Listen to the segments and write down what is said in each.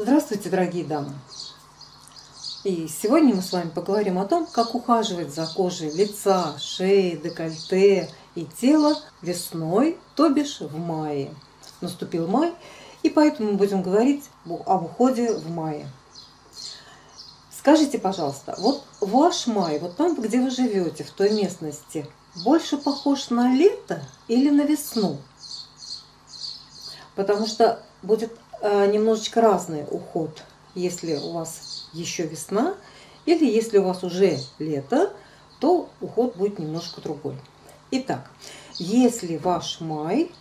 Здравствуйте, дорогие дамы! И сегодня мы с вами поговорим о том, как ухаживать за кожей лица, шеи, декольте и тела весной, то бишь в мае. Наступил май, и поэтому мы будем говорить об уходе в мае. Скажите, пожалуйста, вот ваш май, вот там, где вы живете, в той местности, больше похож на лето или на весну? Потому что будет немножечко разный уход, если у вас еще весна, или если у вас уже лето, то уход будет немножко другой. Итак, если ваш май,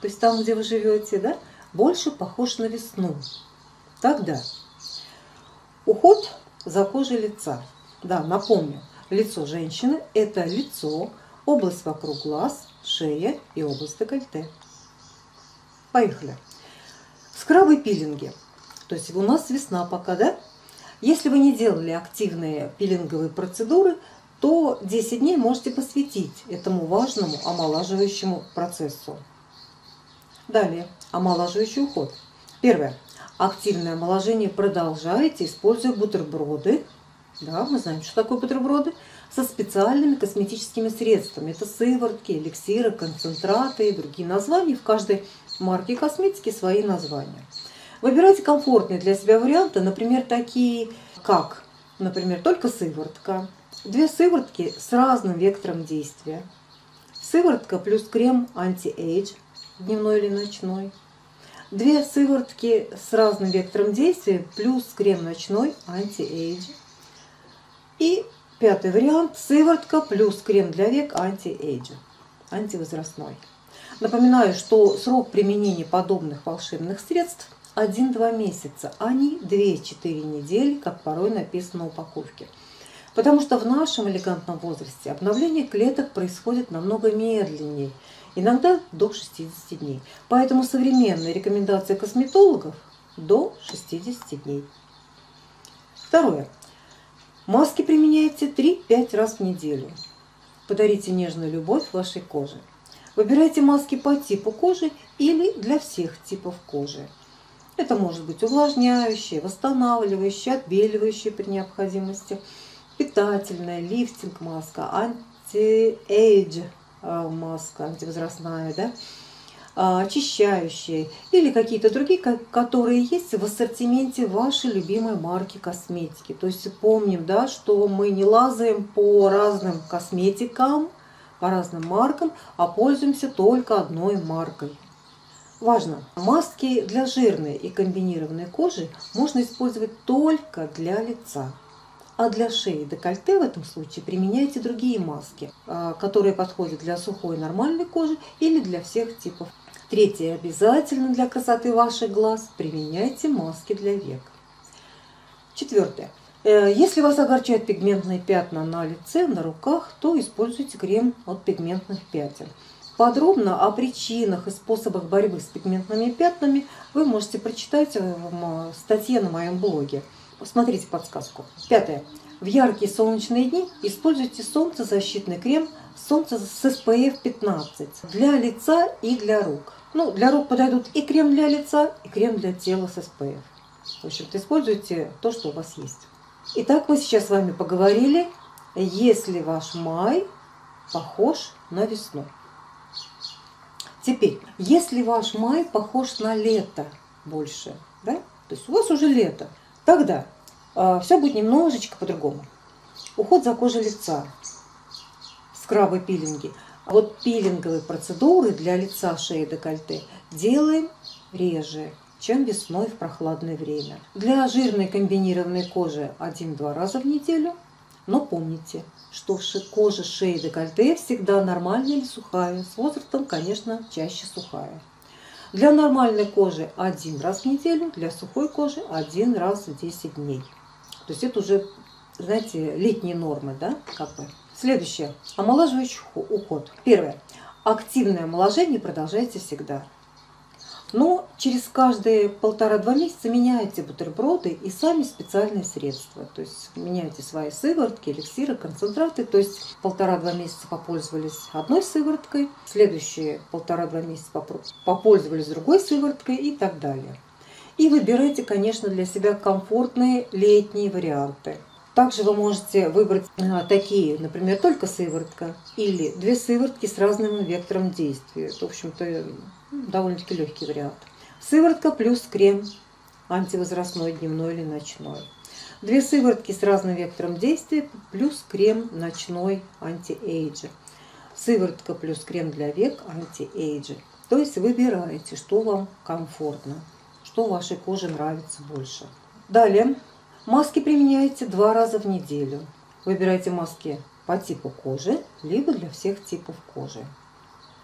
то есть там, где вы живете, да, больше похож на весну, тогда уход за кожей лица. Да, напомню, лицо женщины – это лицо, область вокруг глаз, шея и область декольте. Поехали. Скрабы пилинги. То есть у нас весна пока, да? Если вы не делали активные пилинговые процедуры, то 10 дней можете посвятить этому важному омолаживающему процессу. Далее, омолаживающий уход. Первое. Активное омоложение продолжаете, используя бутерброды. Да, мы знаем, что такое бутерброды. Со специальными косметическими средствами. Это сыворотки, эликсиры, концентраты и другие названия. В каждой марке косметики свои названия. Выбирайте комфортные для себя варианты, например, такие как, например, только сыворотка. Две сыворотки с разным вектором действия. Сыворотка плюс крем anti-age, дневной или ночной Две сыворотки с разным вектором действия плюс крем ночной anti-age. И пятый вариант – сыворотка плюс крем для век анти-эйджа, антивозрастной. Напоминаю, что срок применения подобных волшебных средств 1-2 месяца, а не 2-4 недели, как порой написано на упаковке. Потому что в нашем элегантном возрасте обновление клеток происходит намного медленнее – иногда до 60 дней. Поэтому современная рекомендация косметологов до 60 дней. Второе. Маски применяйте 3-5 раз в неделю. Подарите нежную любовь вашей коже. Выбирайте маски по типу кожи или для всех типов кожи. Это может быть увлажняющие, восстанавливающие, отбеливающие при необходимости, питательная, лифтинг маска, anti-age Э, маска антивозрастная, да, а, очищающие или какие-то другие, которые есть в ассортименте вашей любимой марки косметики. То есть помним, да, что мы не лазаем по разным косметикам, по разным маркам, а пользуемся только одной маркой. Важно! Маски для жирной и комбинированной кожи можно использовать только для лица. А для шеи декольте в этом случае применяйте другие маски, а, которые подходят для сухой нормальной кожи или для всех типов. Третье. Обязательно для красоты ваших глаз применяйте маски для век. Четвертое. Э, если вас огорчают пигментные пятна на лице, на руках, то используйте крем от пигментных пятен. Подробно о причинах и способах борьбы с пигментными пятнами вы можете прочитать в статье на моем блоге. Смотрите подсказку. Пятое. В яркие солнечные дни используйте солнцезащитный крем солнце с SPF 15 для лица и для рук. Ну, для рук подойдут и крем для лица, и крем для тела с SPF. В общем-то, используйте то, что у вас есть. Итак, мы сейчас с вами поговорили, если ваш май похож на весну. Теперь, если ваш май похож на лето больше, да, то есть у вас уже лето, Тогда э, а, все будет немножечко по-другому. Уход за кожей лица, скрабы, пилинги. А вот пилинговые процедуры для лица, шеи, декольте делаем реже, чем весной в прохладное время. Для жирной комбинированной кожи один-два раза в неделю. Но помните, что кожа шеи декольте всегда нормальная или сухая. С возрастом, конечно, чаще сухая. Для нормальной кожи один раз в неделю, для сухой кожи один раз в 10 дней. То есть это уже, знаете, летние нормы, да, как бы. Следующее. Омолаживающий уход. Первое. Активное омоложение продолжайте всегда. Но через каждые полтора-два месяца меняйте бутерброды и сами специальные средства. То есть меняйте свои сыворотки, эликсиры, концентраты. То есть полтора-два месяца попользовались одной сывороткой, следующие полтора-два месяца попользовались другой сывороткой и так далее. И выбирайте, конечно, для себя комфортные летние варианты. Также вы можете выбрать а, такие, например, только сыворотка или две сыворотки с разным вектором действия. В общем-то, довольно-таки легкий вариант. Сыворотка плюс крем антивозрастной, дневной или ночной. Две сыворотки с разным вектором действия плюс крем ночной anti-age. Сыворотка плюс крем для век anti-age. То есть выбираете, что вам комфортно, что вашей коже нравится больше. Далее Маски применяете два раза в неделю. Выбирайте маски по типу кожи, либо для всех типов кожи.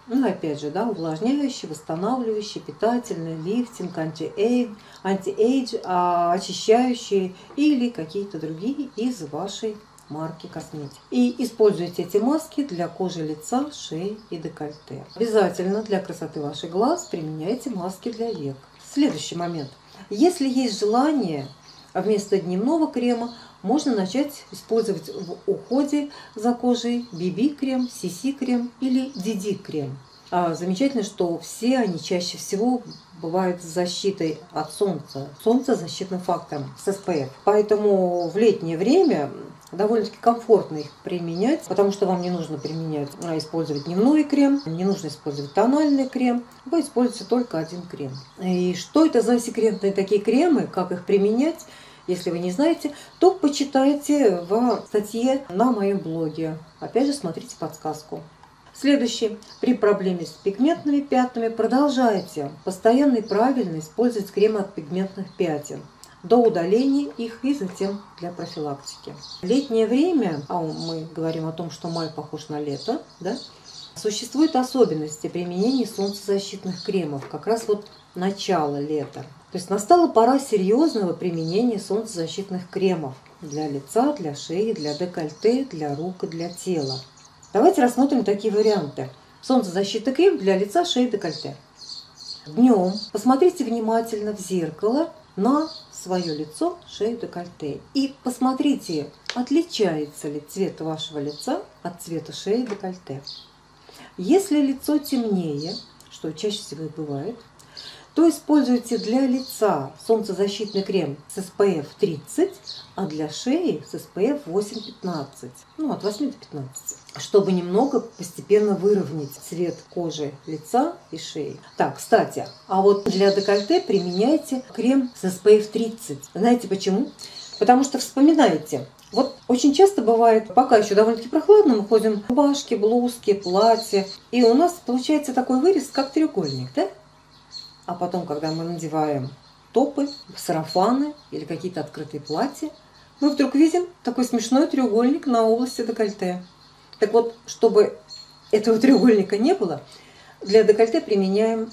Ну, опять же, да, увлажняющий, восстанавливающий, питательный, лифтинг, anti-age, анти а, очищающие или какие-то другие из вашей марки косметики. И используйте эти маски для кожи лица, шеи и декольте. Обязательно для красоты ваших глаз применяйте маски для век. Следующий момент. Если есть желание а вместо дневного крема можно начать использовать в уходе за кожей BB-крем, CC-крем или DD-крем. А замечательно, что все они чаще всего бывают с защитой от солнца, солнца защитным фактором, с SPF. Поэтому в летнее время довольно-таки комфортно их применять, потому что вам не нужно применять, а использовать дневной крем, не нужно использовать тональный крем, вы используете только один крем. И что это за секретные такие кремы, как их применять, если вы не знаете, то почитайте в статье на моем блоге. Опять же, смотрите подсказку. Следующее. При проблеме с пигментными пятнами продолжайте постоянно и правильно использовать крем от пигментных пятен до удаления их и затем для профилактики. Летнее время, а мы говорим о том, что май похож на лето, да, существуют особенности применения солнцезащитных кремов, как раз вот начало лета. То есть настала пора серьезного применения солнцезащитных кремов для лица, для шеи, для декольте, для рук и для тела. Давайте рассмотрим такие варианты. Солнцезащитный крем для лица, шеи, декольте. Днем посмотрите внимательно в зеркало на свое лицо, шею, декольте. И посмотрите, отличается ли цвет вашего лица от цвета шеи, декольте. Если лицо темнее, что чаще всего и бывает, то используйте для лица солнцезащитный крем с SPF 30, а для шеи с SPF 8-15, ну от 8 до 15, чтобы немного постепенно выровнять цвет кожи лица и шеи. Так, кстати, а вот для декольте применяйте крем с SPF 30. Знаете почему? Потому что вспоминайте, вот очень часто бывает, пока еще довольно-таки прохладно, мы ходим в рубашки, блузки, платья, и у нас получается такой вырез, как треугольник, да? А потом, когда мы надеваем топы, сарафаны или какие-то открытые платья, мы вдруг видим такой смешной треугольник на области декольте. Так вот, чтобы этого треугольника не было, для декольте применяем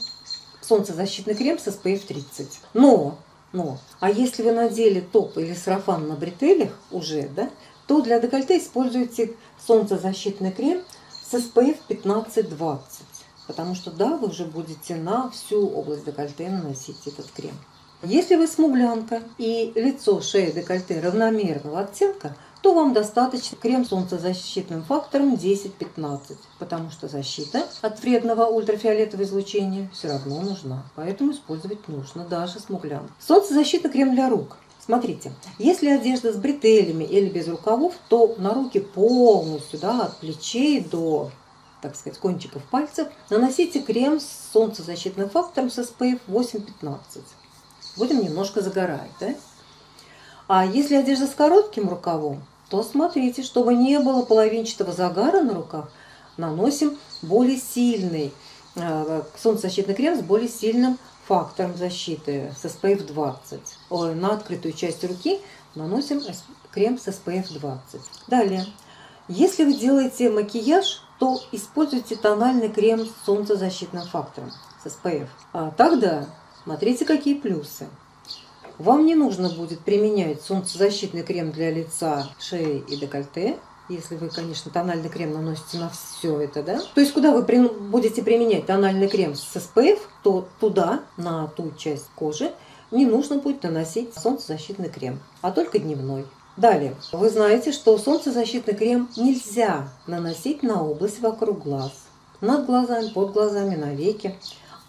солнцезащитный крем с SPF 30. Но, но, а если вы надели топ или сарафан на бретелях уже, да, то для декольте используйте солнцезащитный крем с SPF 15-20. Потому что да, вы уже будете на всю область декольте наносить этот крем. Если вы смуглянка и лицо, шея, декольте равномерного оттенка, то вам достаточно крем с солнцезащитным фактором 10-15, потому что защита от вредного ультрафиолетового излучения все равно нужна. Поэтому использовать нужно даже смуглянка. Солнцезащитный крем для рук. Смотрите, если одежда с бретелями или без рукавов, то на руки полностью, да, от плечей до так сказать, кончиков пальцев, наносите крем с солнцезащитным фактором с SPF 8-15. Будем немножко загорать, да? А если одежда с коротким рукавом, то смотрите, чтобы не было половинчатого загара на руках, наносим более сильный э, солнцезащитный крем с более сильным фактором защиты с SPF 20. На открытую часть руки наносим крем с SPF 20. Далее, если вы делаете макияж, то используйте тональный крем с солнцезащитным фактором, с SPF. А тогда смотрите, какие плюсы. Вам не нужно будет применять солнцезащитный крем для лица, шеи и декольте, если вы, конечно, тональный крем наносите на все это, да. То есть, куда вы будете применять тональный крем с SPF, то туда, на ту часть кожи, не нужно будет наносить солнцезащитный крем, а только дневной. Далее, вы знаете, что солнцезащитный крем нельзя наносить на область вокруг глаз, над глазами, под глазами, на веки.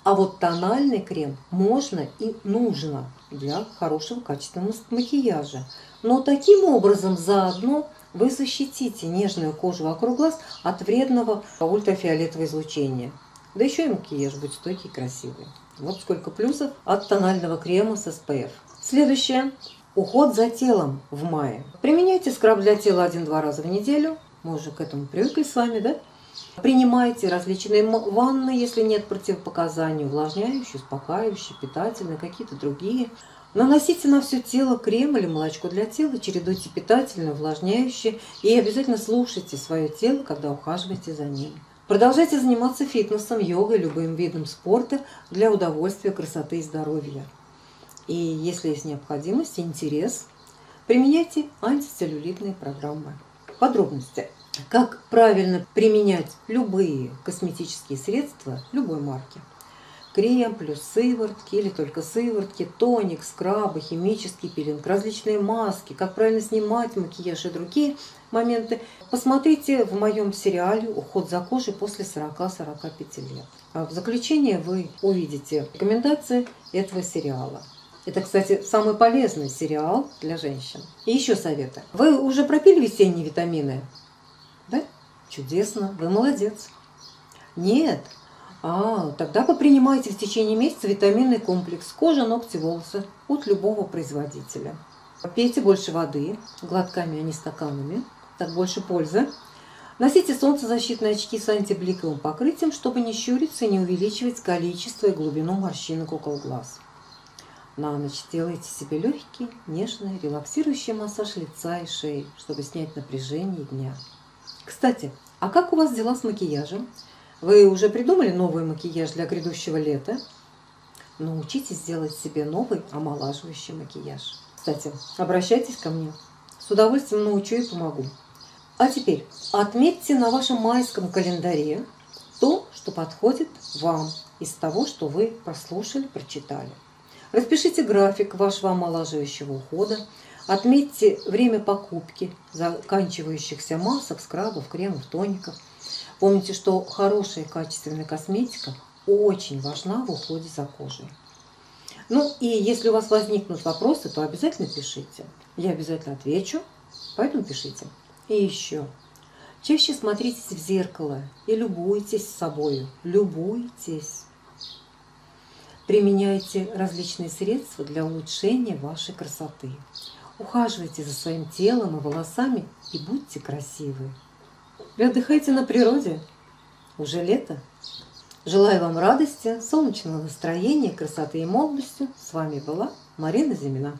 А вот тональный крем можно и нужно. Для хорошего качественного макияжа. Но таким образом заодно вы защитите нежную кожу вокруг глаз от вредного ультрафиолетового излучения. Да еще и макияж будет стойкий и красивый. Вот сколько плюсов от тонального крема с SPF. Следующее. Уход за телом в мае. Применяйте скраб для тела один-два раза в неделю. Мы уже к этому привыкли с вами, да? Принимайте различные ванны, если нет противопоказаний, увлажняющие, успокаивающие, питательные, какие-то другие. Наносите на все тело крем или молочко для тела, чередуйте питательное, увлажняющее и обязательно слушайте свое тело, когда ухаживаете за ним. Продолжайте заниматься фитнесом, йогой, любым видом спорта для удовольствия, красоты и здоровья. И если есть необходимость и интерес, применяйте антицеллюлитные программы. Подробности. Как правильно применять любые косметические средства любой марки – крем плюс сыворотки или только сыворотки, тоник, скрабы, химический пилинг, различные маски, как правильно снимать макияж и другие моменты. Посмотрите в моем сериале «Уход за кожей после 40-45 лет». А в заключение вы увидите рекомендации этого сериала. Это, кстати, самый полезный сериал для женщин. И еще советы. Вы уже пропили весенние витамины? Чудесно, вы молодец. Нет, а, тогда вы принимаете в течение месяца витаминный комплекс кожа, ногти, волосы от любого производителя. Пейте больше воды, глотками, а не стаканами, так больше пользы. Носите солнцезащитные очки с антибликовым покрытием, чтобы не щуриться и не увеличивать количество и глубину морщинок около глаз. На ночь делайте себе легкий, нежный, релаксирующий массаж лица и шеи, чтобы снять напряжение дня. Кстати, а как у вас дела с макияжем? Вы уже придумали новый макияж для грядущего лета? Научитесь делать себе новый омолаживающий макияж. Кстати, обращайтесь ко мне. С удовольствием научу и помогу. А теперь отметьте на вашем майском календаре то, что подходит вам из того, что вы прослушали, прочитали. Распишите график вашего омолаживающего ухода. Отметьте время покупки заканчивающихся масок, скрабов, кремов, тоников – Помните, что хорошая качественная косметика очень важна в уходе за кожей. Ну и если у вас возникнут вопросы, то обязательно пишите. Я обязательно отвечу, поэтому пишите. И еще. Чаще смотритесь в зеркало и любуйтесь собой. Любуйтесь. Применяйте различные средства для улучшения вашей красоты. Ухаживайте за своим телом и волосами и будьте красивы. Вы отдыхаете на природе. Уже лето. Желаю вам радости, солнечного настроения, красоты и молодости. С вами была Марина Зимина.